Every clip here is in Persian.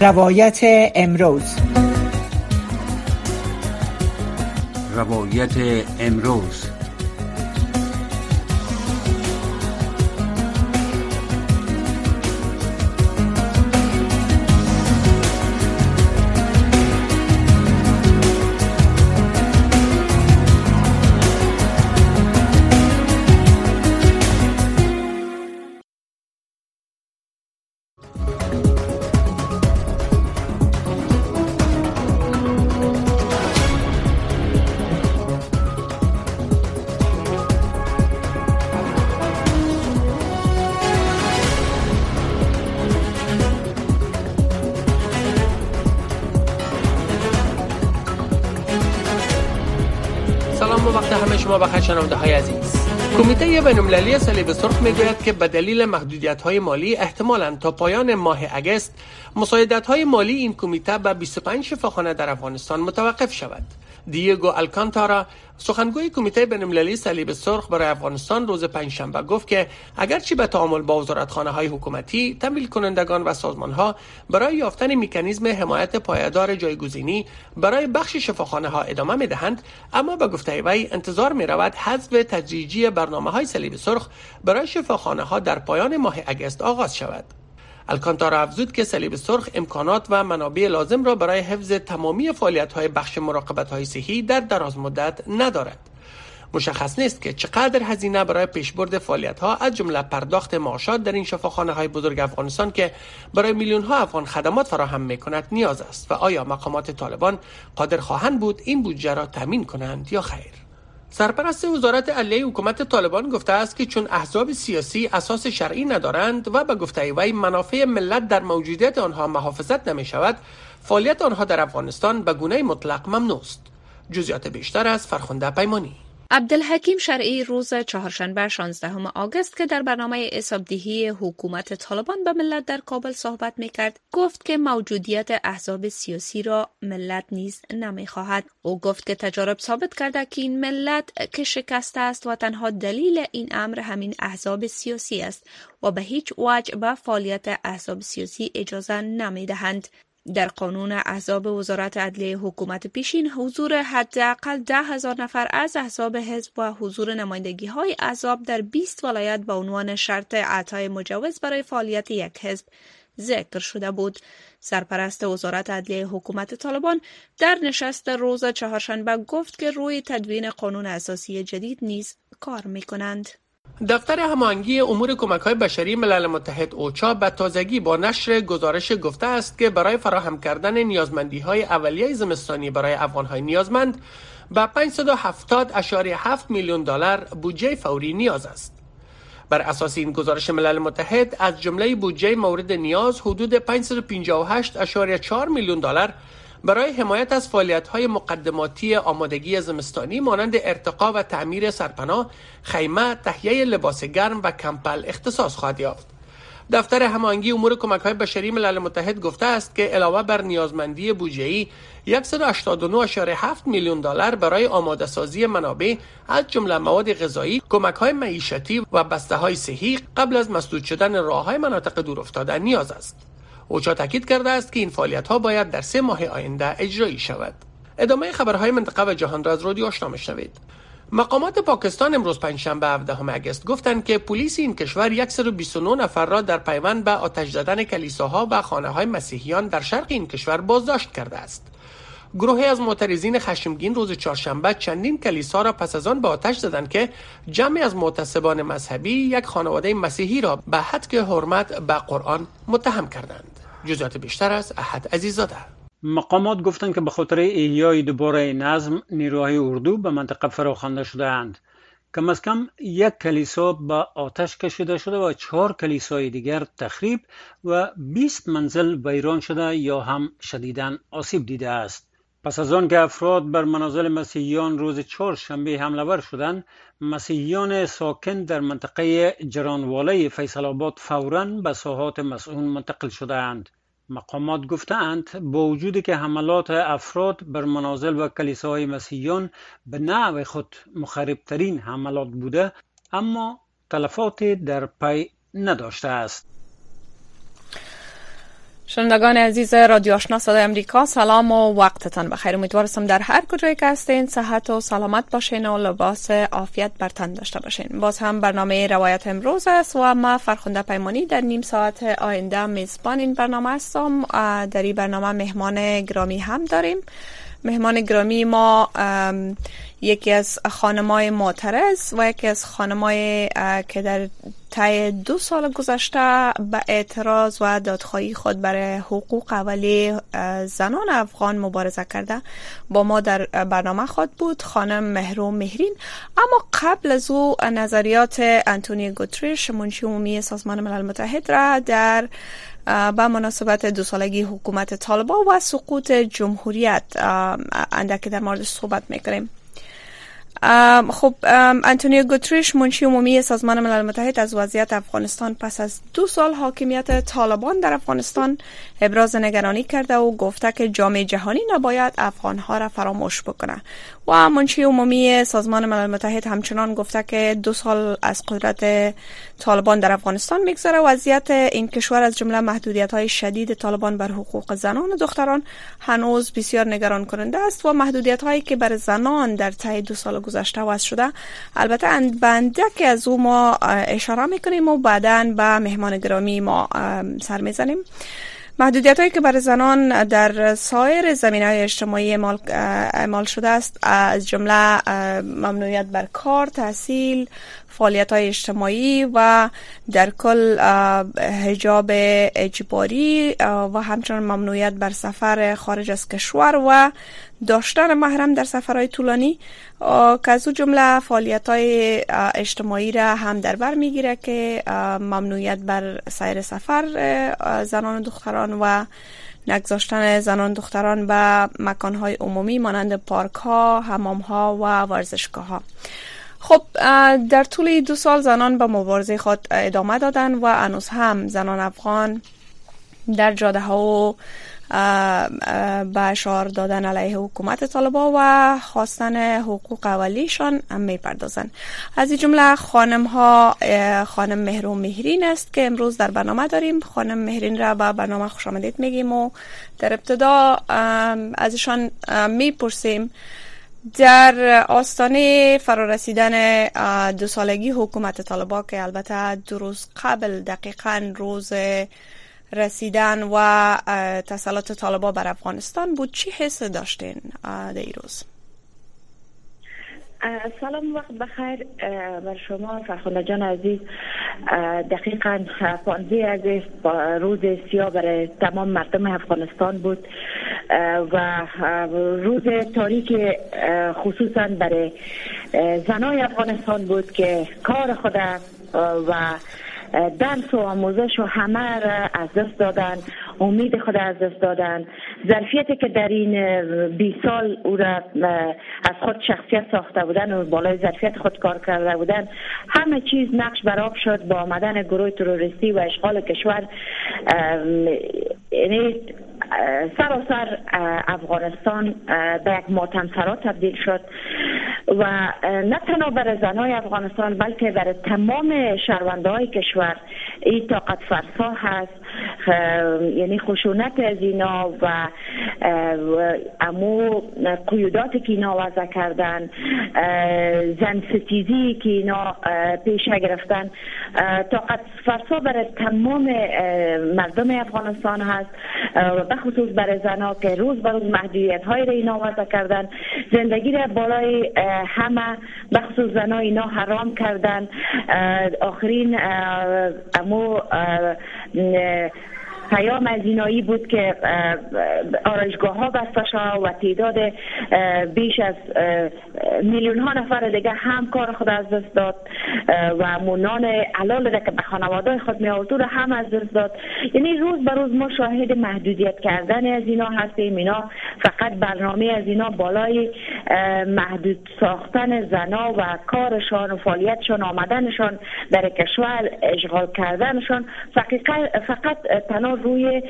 روایت امروز. روایت امروز. شما بخیر شنونده های عزیز. کمیته بینالمللی صلیب سرخ می‌گوید که به دلیل محدودیت های مالی احتمالا تا پایان ماه اگست مساعدت های مالی این کمیته به 25 شفاخانه در افغانستان متوقف شود. دیگو الکانتارا سخنگوی کمیته بینالمللی صلیب سرخ برای افغانستان روز پنجشنبه گفت که اگرچه به تعامل با وزارتخانه های حکومتی تمویل کنندگان و سازمان ها برای یافتن مکانیزم حمایت پایدار جایگزینی برای بخش شفاخانه ها ادامه می دهند اما به گفته وی انتظار می رود حذف تدریجی برنامه های صلیب سرخ برای شفاخانه ها در پایان ماه اگست آغاز شود. الکانتارا افزود که صلیب سرخ امکانات و منابع لازم را برای حفظ تمامی فعالیت های بخش مراقبت های صحی در دراز مدت ندارد. مشخص نیست که چقدر هزینه برای پیشبرد فعالیت ها از جمله پرداخت معاشات در این شفاخانه های بزرگ افغانستان که برای میلیون ها افغان خدمات فراهم می کند نیاز است و آیا مقامات طالبان قادر خواهند بود این بودجه را تامین کنند یا خیر؟ سرپرست وزارت علیه حکومت طالبان گفته است که چون احزاب سیاسی اساس شرعی ندارند و به گفته وی منافع ملت در موجودیت آنها محافظت نمی شود فعالیت آنها در افغانستان به گونه مطلق ممنوع است. جزئیات بیشتر از فرخنده پیمانی. عبدالحکیم شرعی روز چهارشنبه 16 آگوست که در برنامه حسابدهی حکومت طالبان به ملت در کابل صحبت می کرد گفت که موجودیت احزاب سیاسی را ملت نیز نمی خواهد. او گفت که تجارب ثابت کرده که این ملت که شکسته است و تنها دلیل این امر همین احزاب سیاسی است و به هیچ وجه به فعالیت احزاب سیاسی اجازه نمی دهند. در قانون احزاب وزارت عدلیه حکومت پیشین حضور حداقل ده هزار نفر از احزاب حزب و حضور نمایندگی های احزاب در 20 ولایت به عنوان شرط اعطای مجوز برای فعالیت یک حزب ذکر شده بود. سرپرست وزارت عدلیه حکومت طالبان در نشست روز چهارشنبه گفت که روی تدوین قانون اساسی جدید نیز کار می کنند. دفتر هماهنگی امور کمک های بشری ملل متحد اوچا به تازگی با نشر گزارش گفته است که برای فراهم کردن نیازمندی های اولیه زمستانی برای افغان های نیازمند به 570.7 میلیون دلار بودجه فوری نیاز است. بر اساس این گزارش ملل متحد از جمله بودجه مورد نیاز حدود 558.4 میلیون دلار برای حمایت از های مقدماتی آمادگی زمستانی مانند ارتقا و تعمیر سرپناه، خیمه، تهیه لباس گرم و کمپل اختصاص خواهد یافت. دفتر هماهنگی امور کمک های بشری ملل متحد گفته است که علاوه بر نیازمندی بودجه‌ای 189.7 میلیون دلار برای آماده سازی منابع از جمله مواد غذایی، کمک های معیشتی و بسته های صحی قبل از مسدود شدن راه های مناطق دورافتاده نیاز است. اوچا تاکید کرده است که این فعالیت ها باید در سه ماه آینده اجرایی شود ادامه خبرهای منطقه و جهان را از رادیو آشنا میشنوید مقامات پاکستان امروز پنجشنبه 17 اگست گفتند که پلیس این کشور 129 نفر را در پیوند به آتش زدن کلیساها و خانه های مسیحیان در شرق این کشور بازداشت کرده است. گروهی از معترضین خشمگین روز چهارشنبه چندین کلیسا را پس از آن به آتش زدند که جمعی از معتصبان مذهبی یک خانواده مسیحی را به حد حرمت به قرآن متهم کردند. جزئیات بیشتر از احد عزیزاده. مقامات گفتند که به خاطر احیای دوباره نظم نیروهای اردو به منطقه فراخوانده شده اند کم از کم یک کلیسا به آتش کشیده شده و چهار کلیسای دیگر تخریب و 20 منزل ویران شده یا هم شدیدن آسیب دیده است. پس از آن که افراد بر منازل مسیحیان روز چهار شنبه حمله ور شدند مسیحیان ساکن در منطقه جرانواله فیصل آباد فورا به ساحات مسئول منتقل شدهاند. مقامات گفتند با وجودی که حملات افراد بر منازل و کلیساهای مسیحیان به نوع خود مخربترین حملات بوده اما تلفات در پی نداشته است. شنوندگان عزیز رادیو آشنا صدای امریکا سلام و وقتتان بخیر. امیدوارم در هر کجایی که هستین صحت و سلامت باشین و لباس عافیت بر تن داشته باشین. باز هم برنامه روایت امروز است و ما فرخنده پیمانی در نیم ساعت آینده میزبان این برنامه هستم. در این برنامه مهمان گرامی هم داریم. مهمان گرامی ما یکی از خانمای معترض و یکی از خانمای که در طی دو سال گذشته به اعتراض و دادخواهی خود برای حقوق اولی زنان افغان مبارزه کرده با ما در برنامه خود بود خانم مهرو مهرین. اما قبل از او نظریات انتونی گوتریش منشی عمومی سازمان ملل متحد را در به مناسبت دو سالگی حکومت طالبا و سقوط جمهوریت. اندکی در مورد صحبت می‌کنیم. خب انتونیو گوتریش منشی عمومی سازمان ملل متحد از وضعیت افغانستان پس از دو سال حاکمیت طالبان در افغانستان ابراز نگرانی کرده و گفته که جامعه جهانی نباید افغانها را فراموش بکنه. و منشی عمومی سازمان ملل متحد همچنان گفته که دو سال از قدرت طالبان در افغانستان میگذره. وضعیت این کشور از جمله محدودیت های شدید طالبان بر حقوق زنان و دختران هنوز بسیار نگران کننده است و محدودیت هایی که بر زنان در طی دو سال گذشته وضع شده. البته بنده که از او ما اشاره می‌کنیم و بعدا به مهمان گرامی ما سر می‌زنیم. محدودیت هایی که برای زنان در سایر زمین های اجتماعی اعمال شده است از جمله ممنوعیت بر کار، تحصیل، فعالیت های اجتماعی و در کل حجاب اجباری و همچنان ممنوعیت بر سفر خارج از کشور و داشتن محرم در سفرهای طولانی که از او جمله فعالیت های اجتماعی را هم در بر می‌گیره که ممنوعیت بر سیر سفر زنان و دختران و نگذاشتن زنان دختران به مکانهای عمومی مانند پارک ها، حمام ها و ورزشگاه ها خب در طول دو سال زنان به مبارزه خود ادامه دادن و انوس هم زنان افغان در جاده ها و به اشار دادن علیه حکومت طالبا و خواستن حقوق اولیشان هم می‌پردازن از این جمله خانم ها خانم مهرو مهرین است که امروز در برنامه داریم. خانم مهرین را به برنامه خوش آمدید میگیم و در ابتدا ازشان می‌پرسیم در آستانه فرارسیدن دو سالگی حکومت طالبا که البته دو روز قبل دقیقا روز رسیدن و تسلط طالبا بر افغانستان بود. چی حس داشتین در روز؟ سلام وقت بخیر. بر شما فرخنده جان عزیز. دقیقا پانزه از روز سیاه برای تمام مردم افغانستان بود. و روز تاریک خصوصا برای زنای افغانستان بود که کار خود و درس و آموزش و همه را از دست دادن امید خود از دست دادن. ظرفیتی که در این 20 سال او را از خود شخصیت ساخته بودن و بالای ظرفیت خود کار کرده بودن همه چیز نقش براب شد با آمدن گروه تروریستی و اشغال کشور. یعنی سراسر افغانستان به یک ماتم سرا تبدیل شد. و نه تنها برای زنهای افغانستان بلکه برای تمام شهرونده های کشور. این طاقت فرسا هست. یعنی خشونت از اینا و امو قیودات که اینا وضع کردن زن ستیزی که اینا پیش گرفتن. طاقت فرسا برای تمام مردم افغانستان هست. و به خصوص برای زنها که روز به روز محدودیت های را اینا وضع کردن. زندگی را بالای همه به خصوص زنها اینا حرام کردن. آخرین امو پیام از اینایی بود که آرایشگاه ها بسته و تعداد بیش از میلیون ها نفر دیگه هم کار خود از دست داد و مونان علال که به خانواده خود می آورد هم از دست داد. یعنی روز به روز ما شاهد محدودیت کردن از اینا هستیم. اینا فقط برنامه از اینا بالای محدود ساختن زنا و کارشان و فعالیتشان آمدنشان در کشور اشغال کردنشان فقط تنها روی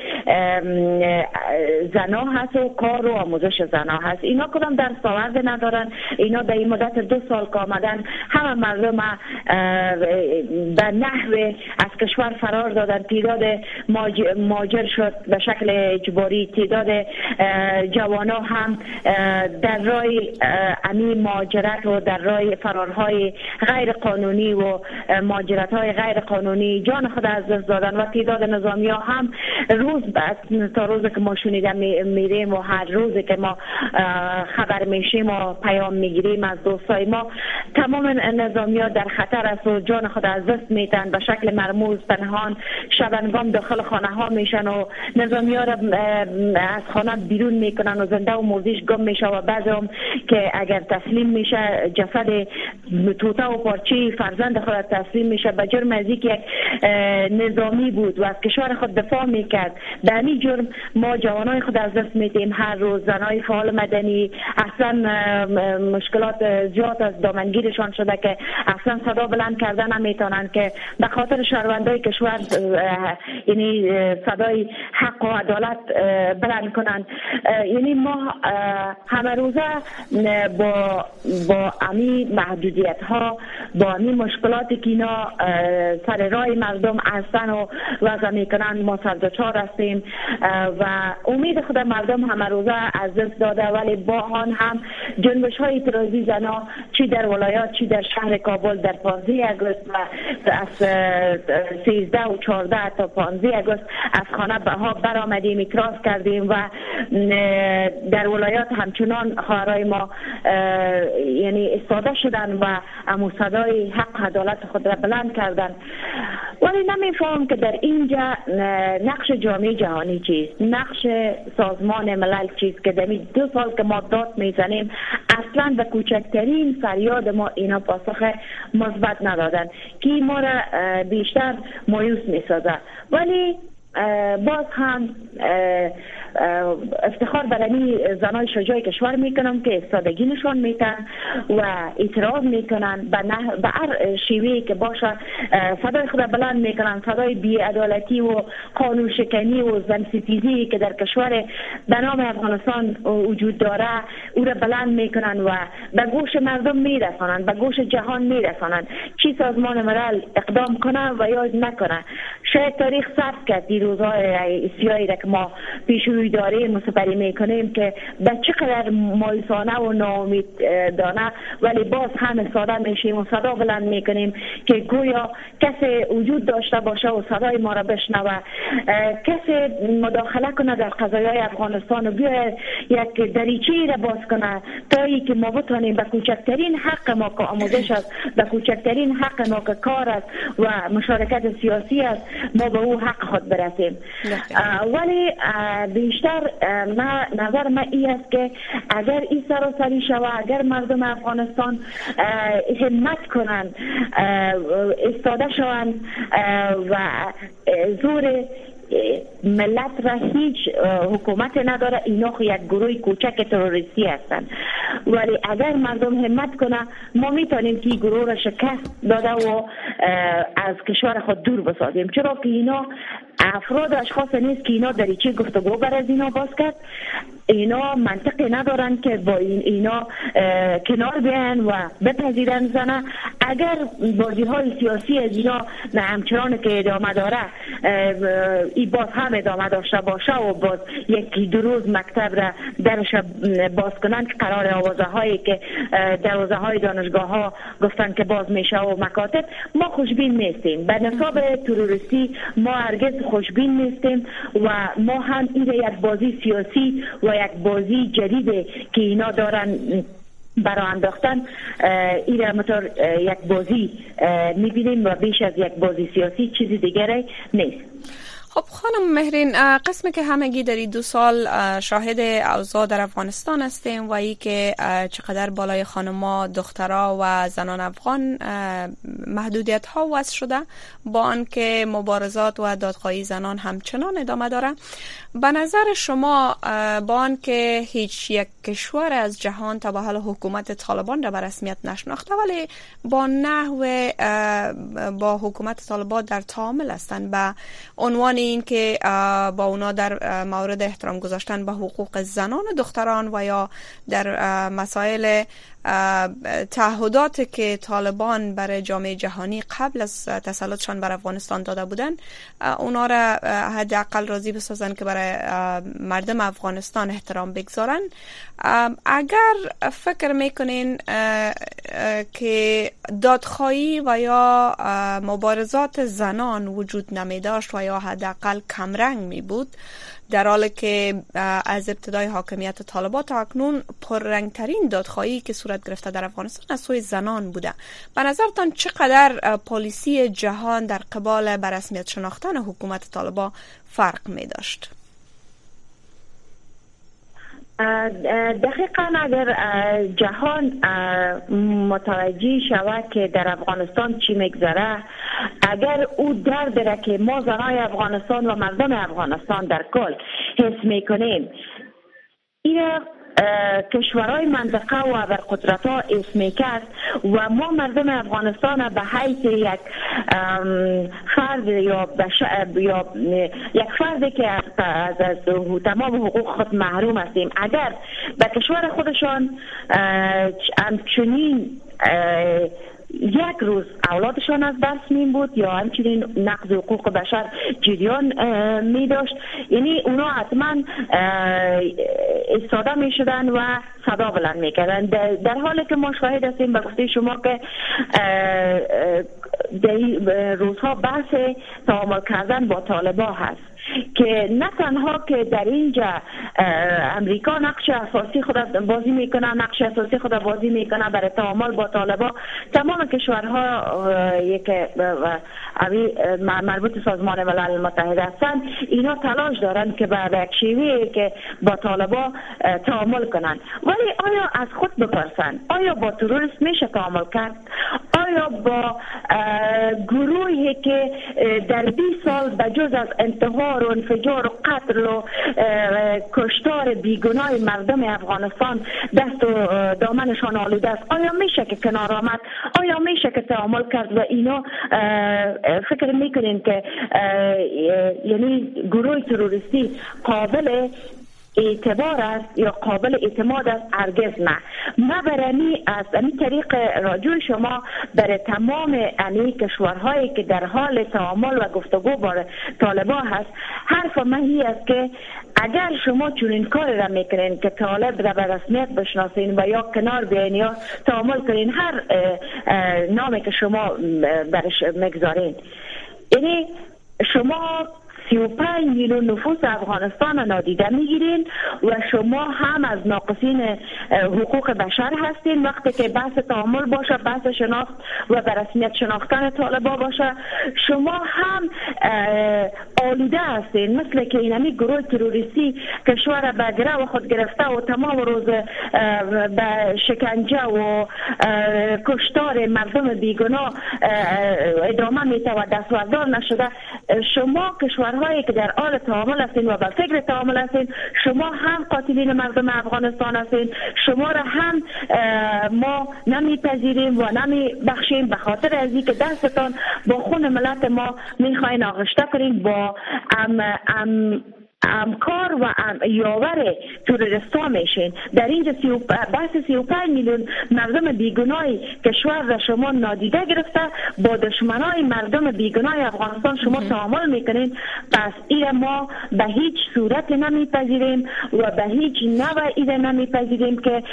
زنا هست و کار و آموزش زنا هست. اینا کدام در ساورد ندارن. اینا در این مدت دو سال که آمدن همه مردم به نحو از کشور فرار دادن. تعداد ماجر شد به شکل اجباری. تعداد جوانا هم در رای امی ماجرت و در رای فرارهای غیر قانونی و ماجرت های غیر قانونی. جان خود از دست دادن و تعداد نظامی ها هم روز بعد تا روز که ما شنیده میریم و هر روز که ما خبر میشیم و پیام می‌گیریم از دوستای ما تمام نظامی ها در خطر است و جان خود از دست میتن به شکل مرموز پنهان شبنگام داخل خانه ها میشن و نظامی ها را از خانه بیرون می‌کنن و زنده و موزیش گم میشه و بعد هم که اگر تسلیم میشه جسد توته و پارچه فرزند خود تسلیم میشه. به جرم از یک نظامی بود و از کشور خود دفاع می‌کرد. در این جرم ما جوانای خود از دست میدیم. هر روز زنای فعال مدنی اصلا مشکلات زیاد از دامنگیرشان شده که اصلا صدا بلند کردن نمی‌تونن که به خاطر شهروندای کشور یعنی صدای حق و عدالت بلند کنند. یعنی ما همه روزه با با امی محدودیت ها با امی مشکلاتی که اینا سر رای مردم هستن و وضع می‌کنن ما سردچار هستیم و امید خود مردم همه روزه از دست داده ولی با آن هم جنبش های اعتراضی زنا چی در ولایات چی در شهر کابل در 15 اگست و از 13 و 14 تا 15 اگست از خانه ها برآمدیم اعتراض کردیم و در ولایات همچنان خواهرای ما یعنی استاده شدن و امو صدای حق عدالت خود را بلند کردن. ولی نمیفهم که در اینجا نقش جامعه جهانی چیست؟ نقش سازمان ملل چیست که در دو سال که ما داد می‌زنیم اصلا به کوچکترین فریاد ما اینا پاسخ مثبت ندادن. که ما را بیشتر مایوس می‌سازه ولی باز هم افتخار برای زنای شجاع کشور می‌کنم که استادگی نشان میتن و اعتراض می‌کنن به به هر شیوه که باشه صدای خود بلند می‌کنن صدای بیعدالتی و قانون شکنی و زن که در کشور به نام افغانستان وجود داره او را بلند می‌کنن و به گوش مردم میرسانند به گوش جهان میرسانند چی سازمان ملل اقدام کنه و یا نکنه؟ شاید تاریخ ثبت کرد دیروزهای سیایی که ما پیش روی داره مسپری می‌کنیم که به چقدر مایسانه و ناامید دانه. ولی باز هم ساده میشیم و صدا بلند می‌کنیم که گویا کسی وجود داشته باشه و صدای ما را بشنوه. کسی مداخله کنه در قضایای افغانستان و بیا یک دریچه را باز کنه تا ای که ما بتانیم به کوچکترین حق ما که آموزش است به کوچکترین حق ما که کار است و مشارکت سیاسی است ما به او حق خود برسیم. ولی بیشتر نظر ما ای است که اگر این سراسری شود اگر مردم افغانستان همت کنند استاده شوند و زور ملت را هیچ حکومت نداره اینا یک گروه کوچک تروریستی هستند. ولی اگر مردم همت کنه ما می‌تونیم که گروه را شکست داده و از کشور خود دور بسازیم. چرا که اینا افراد اشخاص نیست که اینا دریچه گفتگو بر از اینا باز کرد. اینا منطقی ندارن که با این اینا کنار بیان و بپذیرن زنه. اگر بازی های سیاسی از اینا همچنان که ادامه داره ای باز هم ادامه داشته باشه و باز یکی دو روز مکتب را درش باز کنن که قرار آوازه هایی که دروازه های دانشگاه ها گفتن که باز میشه و مکاتب ما خوشبین نیستیم. به نصاب تروریستی ما هرگز خوشبین نیستیم و ما هم این یک بازی سیاسی و یک بازی جدیده که اینا دارن برای انداختن این مطور یک بازی می‌بینیم و بیش از یک بازی سیاسی چیزی دیگری نیست. خب خانم مهرین قسمی که همگی در دو سال شاهد اوضاع در افغانستان هستیم و ای که چقدر بالای خانما دخترها و زنان افغان محدودیت ها وضع شده. با آنکه مبارزات و دادخواهی زنان همچنان ادامه داره. به نظر شما با آنکه هیچ یک کشور از جهان تا به حال حکومت طالبان را به رسمیت نشناخته ولی با نحو با حکومت طالبان در تعامل هستند. به عنوان این که با اونا در مورد احترام گذاشتن به حقوق زنان و دختران و یا در مسائل تعهدات که طالبان برای جامعه جهانی قبل از تسلطشان بر افغانستان داده بودن اونا را حداقل راضی بسازن که برای مردم افغانستان احترام بگذارن. اگر فکر می‌کنین که دادخواهی و یا مبارزات زنان وجود نمی داشت و یا حداقل کمرنگ می بود در حالی که از ابتدای حاکمیت طالبات تا اکنون پررنگترین دادخواهی که صورت گرفته در افغانستان از سوی زنان بوده به نظرتان چقدر پالیسی جهان در قبال برسمیت شناختن حکومت طالبا فرق می داشت؟ دقیقا اگر جهان متوجه شود که در افغانستان چی میگذره اگر او درد را که ما زنای افغانستان و مردم افغانستان در کل حس می‌کنیم این کشورهای منطقه و بر قدرت ها اسم کرد و ما مردم افغانستان به حیث یک فرد یا, یا یک فردی که از, از تمام حقوق خود محروم هستیم. اگر به کشور خودشان همچنین یک روز اولادشان از دست می بود یا همچنین نقض حقوق بشر جریان می داشت یعنی اونا حتما استاده می شدن و صدا بلند می کردن در حالی که ما شاهد هستیم به گفته شما که روزها بحث تعامل کردن با طالبا هست که نه تنها که در اینجا امریکا نقش اساسی خود بازی می‌کنه نقش اساسی خود بازی می‌کنه برای تعامل با طالبا تمام کشورها یک مربوط سازمان ملل متحد هستند اینا تلاش دارند که به یک که با طالبا تعامل کنند. ولی آیا از خود بپرسن آیا با تروریست میشه تعامل کرد؟ آیا با گروهی که در 20 سال بجز از انتحار و انفجار و قتل و کشتار بیگناه مردم افغانستان دست و دامنشان آلوده است. آیا میشه که کنار آمد؟ آیا میشه که تعامل کرد؟ و اینا فکر می‌کنین که یعنی گروه تروریستی قابل اعتبار است یا قابل اعتماد است هرگز نه. ما برمی از این طریق راجوع شما برای تمام امی کشورهایی که در حال تعامل و گفتگو با طالبا هست حرف من است که اگر شما چنین کار را می‌کنین که طالب را به رسمیت بشناسین و یا کنار بیاین یا تعامل کنین هر نامی که شما برش مگذارین یعنی شما 35 میلیون نفوس افغانستان نادیده می‌گیرین و شما هم از ناقصین حقوق بشر هستین. وقتی که بحث تعامل باشه بحث شناخت و به رسمیت شناختن طالبا باشه شما هم آلوده هستین. مثل که اینمی گروه تروریستی کشور به گره و خود گرفته و تمام روز به شکنجه و کشتار مردم بیگناه ادامه میته و دستوردار نشده. شما کشور هایی که در حال تعامل هستین و به فکر تعامل هستین شما هم قاتلین مردم افغانستان هستین شما را هم ما نمیپذیریم و نمی بخشیم به خاطر از که دستتان با خون ملت ما می‌خواین آغشته کنین با ام ام امکار و یاور تورستا میشین در اینجا بحث 35 میلیون مردم بیگناهی کشور را شما نادیده گرفته با دشمنای مردم بیگناه افغانستان شما تعامل می‌کنین. پس این ما به هیچ صورت نمیپذیریم و به هیچ نوع ایده نمیپذیریم که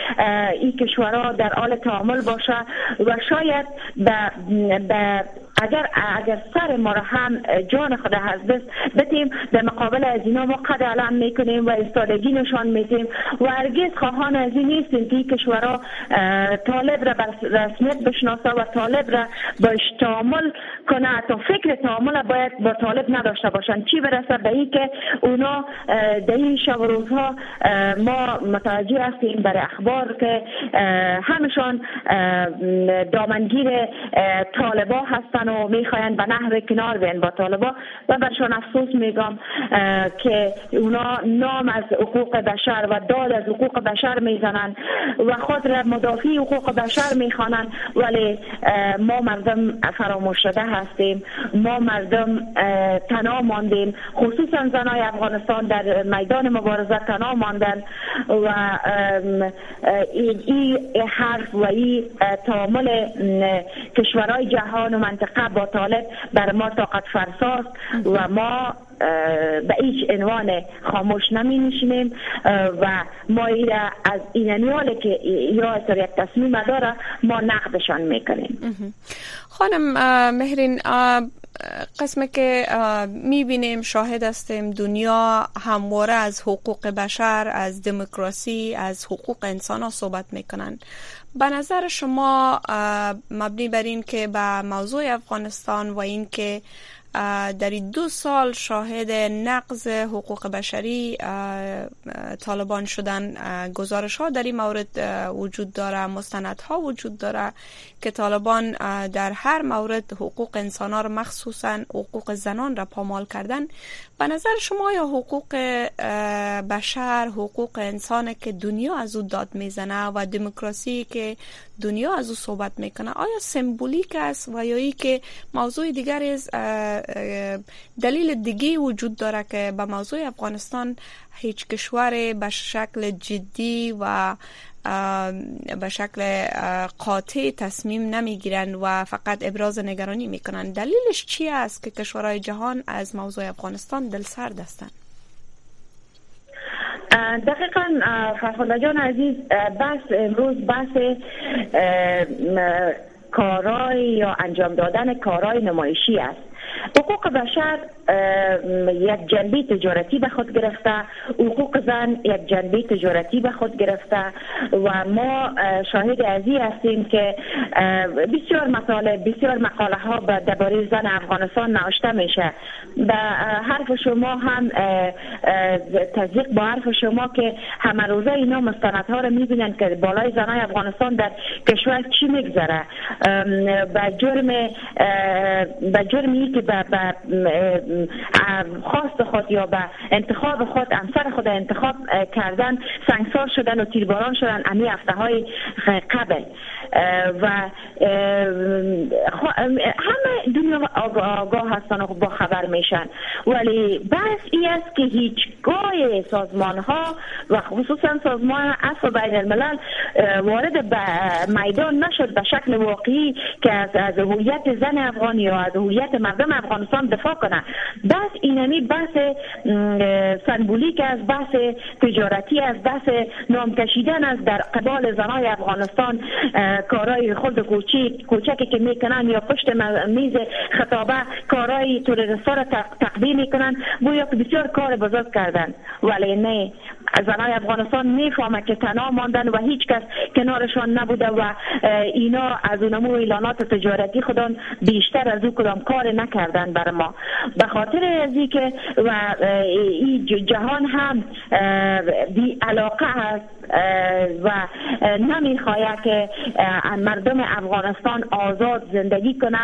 این کشورها در حال تعامل باشه و شاید به اگر اگر سر ما را هم جان خود از دست بتیم در مقابل از اینا ما قد علم می‌کنیم و استادگی نشان میدیم. و هرگز خواهان از این نیستیم که کشورها طالب را رسمیت بشناسه و طالب را باش تعامل کنه. تا فکر تعامل باید با طالب نداشته باشن. چی برسه به این که اونا در این شب روزها ما متوجه هستیم برای اخبار که همشان دامنگیر طالبا هستن. و می‌خواین به نحو کنار بین با طالبا. و برشان افسوس میگم که اونا نام از حقوق بشر و داد از حقوق بشر می‌زنن و خود را مدافع حقوق بشر می‌خوانند ولی ما مردم فراموش شده هستیم. ما مردم تنها ماندیم. خصوصا زنای افغانستان در میدان مبارزه تنها ماندن و این حرف و این تعامل کشورهای جهان و منطقه با طالب بر ما طاقت فرساست و ما به هیچ عنوان خاموش نمی نشینیم و ما ایره از این عنوان که یا یک تصمیم داره ما نقدشان می‌کنیم. خانم مهرین قسمه که می‌بینیم شاهد هستیم دنیا همواره از حقوق بشر از دموکراسی از حقوق انسان ها صحبت می‌کنن. به نظر شما مبنی بر این که به موضوع افغانستان و این که در این دو سال شاهد نقض حقوق بشری طالبان شدن گزارش ها در این مورد وجود داره مستند ها وجود داره که طالبان در هر مورد حقوق انسان ها را مخصوصا حقوق زنان را پامال کردن. به نظر شما یا حقوق بشر حقوق انسان که دنیا از او داد می‌زنه و دموکراسی که دنیا از او صحبت می‌کنه. آیا سمبولیک است و یا ای که موضوع دیگر از دلیل دیگه وجود داره که به موضوع افغانستان هیچ کشور به شکل جدی و به شکل قاطع تصمیم نمی‌گیرن و فقط ابراز نگرانی می‌کنن دلیلش چی است که کشورهای جهان از موضوع افغانستان دل سرد هستند؟ دقیقا فرخنده جان عزیز بس امروز بحث کارای یا انجام دادن کارای نمایشی است. حقوق بشر یک جنبه تجارتی به خود گرفته. حقوق زن یک جنبه تجارتی به خود گرفته. و ما شاهد ازی هستیم که بسیار مطالب بسیار مقاله ها درباره زن افغانستان نوشته میشه. به حرف شما هم تصدیق با حرف شما که همه روزه اینا مستندها رو می‌بینن که بالای زنای افغانستان در کشور چی میگذره. به جرم به جرمی که به خواست خود یا به انتخاب خود امسر خود انتخاب کردن سنگسار شدن و تیرباران شدن امی هفته های قبل و همه دنیا آگاه هستن و با خبر میشن. ولی بس ای است که هیچگاه سازمان ها و خصوصا سازمان اصل بین الملل وارد به میدان نشد به شکل واقعی که از هویت زن افغانی یا از هویت مردم افغانستان دفاع کنه بس اینمی بحث سنبولیک از بحث تجارتی از بحث نام کشیدن از در قبال زنای افغانستان کارهای خود کوچکی که می‌کنن یا پشت میز خطابه کارهای تروریستا را تقدیم می‌کنن گویا که بسیار کار بزرگ کردن. ولی نه زنای افغانستان می‌فهمه که تنها ماندن و هیچ کس کنارشان نبوده و اینا از اونمو اعلانات تجارتی خودان بیشتر از او کدام کار نکردن بر ما. به خاطر ازی که و این جهان هم بی علاقه است و نمی‌خواهد که مردم افغانستان آزاد زندگی کنه.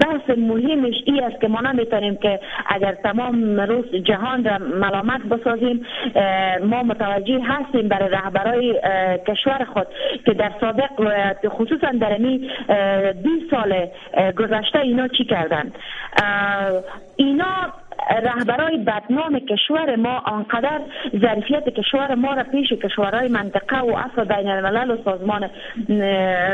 بحث مهمش ای است که ما نمی‌تونیم که اگر تمام روز جهان را ملامت بسازیم ما متوجه هستیم برای رهبرای کشور خود که در سابق خصوصا در این 20 سال گذشته اینا چی کردن اینا رهبرای بدنام کشور ما آنقدر ظرفیت کشور ما را پیش کشورهای منطقه و اصل بین الملل و سازمان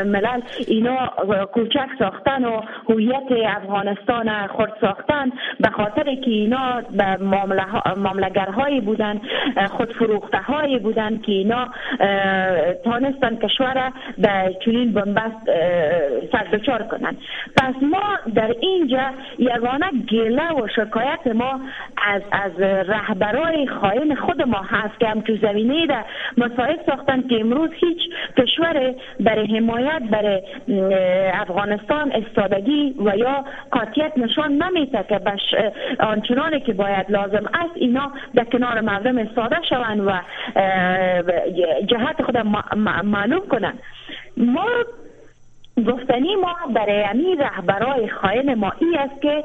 ملل اینا کوچک ساختن و هویت افغانستان خود ساختن. به خاطر که اینا به معاملگرهایی بودن خود فروخته هایی بودن که اینا تانستن کشور به چنین بنبست سردچار کنن. پس ما در اینجا یگانه گله و شکایت ما از از رهبرای خائن خود ما هست که همچون زمینه در مسائل ساختن که امروز هیچ کشور برای حمایت برای افغانستان استادگی و یا قاطیت نشان نمیده که بش آنچنانی که باید لازم است اینا در کنار مردم استاده شوند و جهت خود معلوم کنند. ما گفتنی ما برای امی رهبرای خائن ما ای است که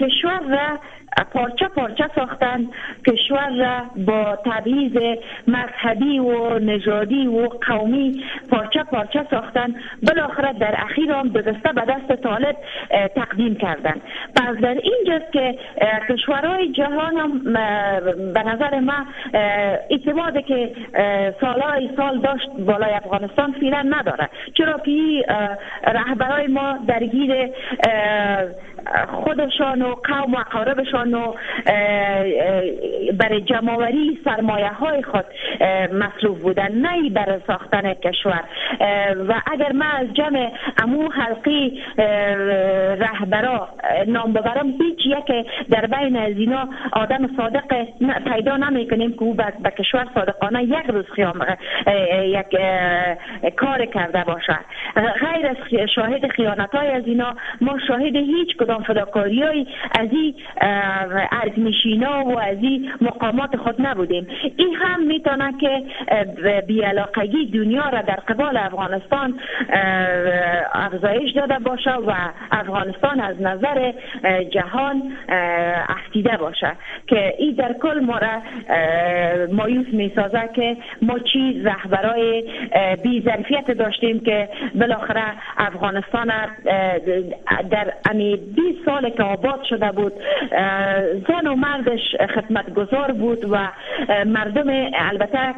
کشور را پارچه پارچه ساختن کشور را با تبعیض مذهبی و نژادی و قومی پارچه پارچه ساختن. بالاخره در اخیر هم دسته به دست طالب تقدیم کردن. پس در اینجاست که کشورهای جهان هم به نظر ما اعتماد که سالهای سال داشت بالای افغانستان فعلا نداره. چرا که رهبرای ما درگیر خودشان و قوم و اقاربشان و برای جمعوری سرمایه های خود مصروف بودن نه برای ساختن کشور. و اگر ما از جمع امو حلقی رهبرا نام ببرم هیچ یک در بین از اینا آدم صادق پیدا نمی کنیم که او به کشور صادقانه یک روز خیام یک کار کرده باشه غیر شاهد خیانت های از اینا ما شاهد هیچ کدام فداکاری های از این ارگمیشینا و از این مقامات خود نبودیم. این هم می‌تونه که بیعلاقگی دنیا را در قبال افغانستان افزایش داده باشه و افغانستان از نظر جهان افتیده باشه. که این در کل ما را مایوس می‌سازه که ما چی رهبرای بی ظرفیت داشتیم که بالاخره افغانستان در امی 20 سال که آباد شده بود زن و مردش خدمتگزار بود و مردم البته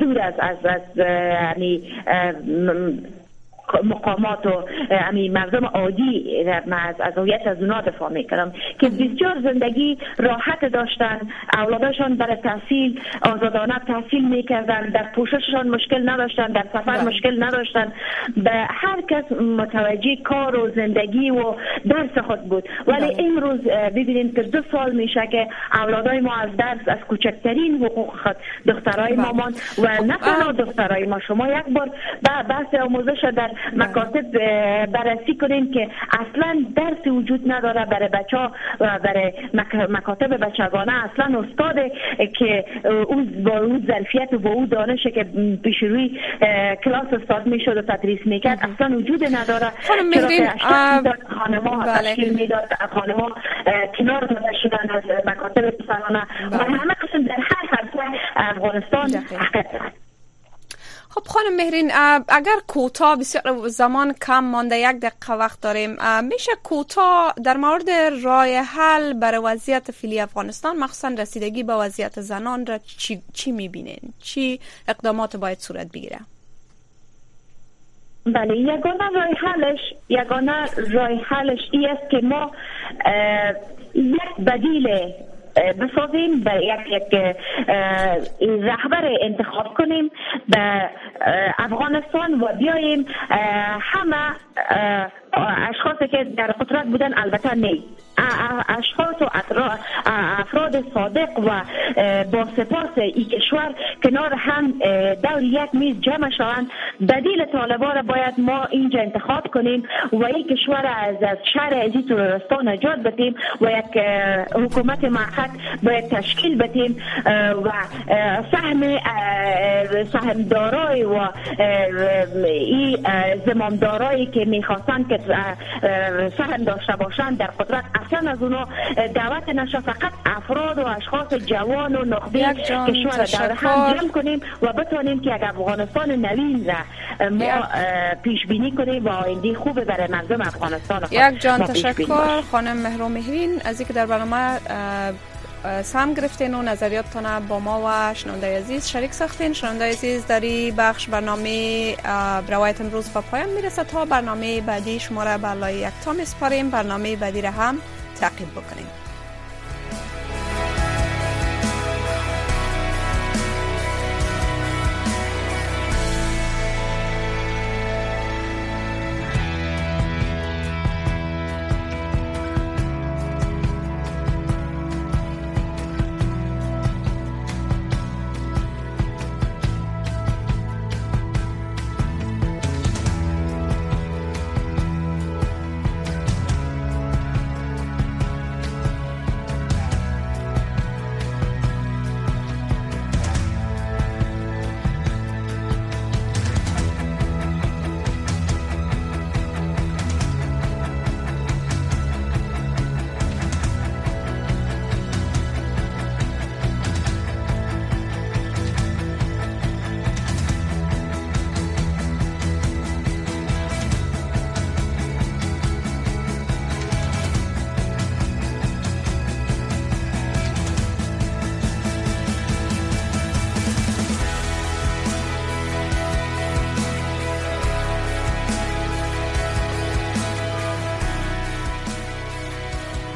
دور از از, از یعنی مقامات و امی مردم عادی از از هویت از اونا دفاع می‌کنم که بسیار زندگی راحت داشتن اولادشان برای تحصیل آزادانه تحصیل می‌کردن در پوشششان مشکل نداشتن در سفر بله. مشکل نداشتن به هر کس متوجه کار و زندگی و درس خود بود ولی بله. امروز ببینیم که دو سال میشه که اولادای ما از درس از کوچکترین حقوق خود دخترای بله. مامان و نه تنها دخترای ما شما یک بار بحث آموزش در مکاتب بررسی کنیم که اصلا درس وجود نداره برای بچه ها و برای مکاتب بچگانه. اصلا استاد که او با او ظرفیت و با او دانش که پیش روی کلاس استاد می‌شد و تدریس می‌کرد اصلا وجود نداره. خانم مهرین خانما بله. تشکیل می‌داد خانما کنار داده شدن از مکاتب پسرانه. و بله. همه قسم در هر حرفه افغانستان حقیقت خب خانم مهرین اگر کوتاه بسیار زمان کم مانده یک دقیقه وقت داریم میشه کوتاه در مورد رای حل برای وضعیت فیلی افغانستان مخصوصا رسیدگی به وضعیت زنان را چی, چی می‌بینین؟ چی اقدامات باید صورت بگیره؟ بله یگانه رای حلش یگانه رای حلش ای است که ما یک بدیل بسازیم به یک یک رهبر انتخاب کنیم به افغانستان و بیاییم همه اشخاصی که در قدرت بودن البته نه. اشخاص و افراد صادق و با سپاس ای کشور کنار هم دور یک میز جمع شوند. بدیل طالبان را باید ما اینجا انتخاب کنیم و این کشور از از شهر از نجات بدیم و یک حکومت موقت باید تشکیل بدیم. و سهم سهمدارای و این زمامدارایی که می‌خواستن که سهم داشته باشند در قدرت. اصلا از اونا دعوت نشه فقط افراد و اشخاص جوان و نخبه کشور در هم جمع کنیم و بتانیم که یک افغانستان نوین را ما پیش بینی کنیم و آینده خوب برای مردم افغانستان یک جان تشکر. خانم مهرو مهرین از اینکه در برنامه سم گرفتین و نظریاتتان با ما و شنونده عزیز شریک ساختین. شنونده عزیز در این بخش برنامه روایت امروز به پایان می‌رسه تا برنامه بعدی شما را به یک تا میسپاریم. برنامه بعدی را هم تعقیب بکنیم.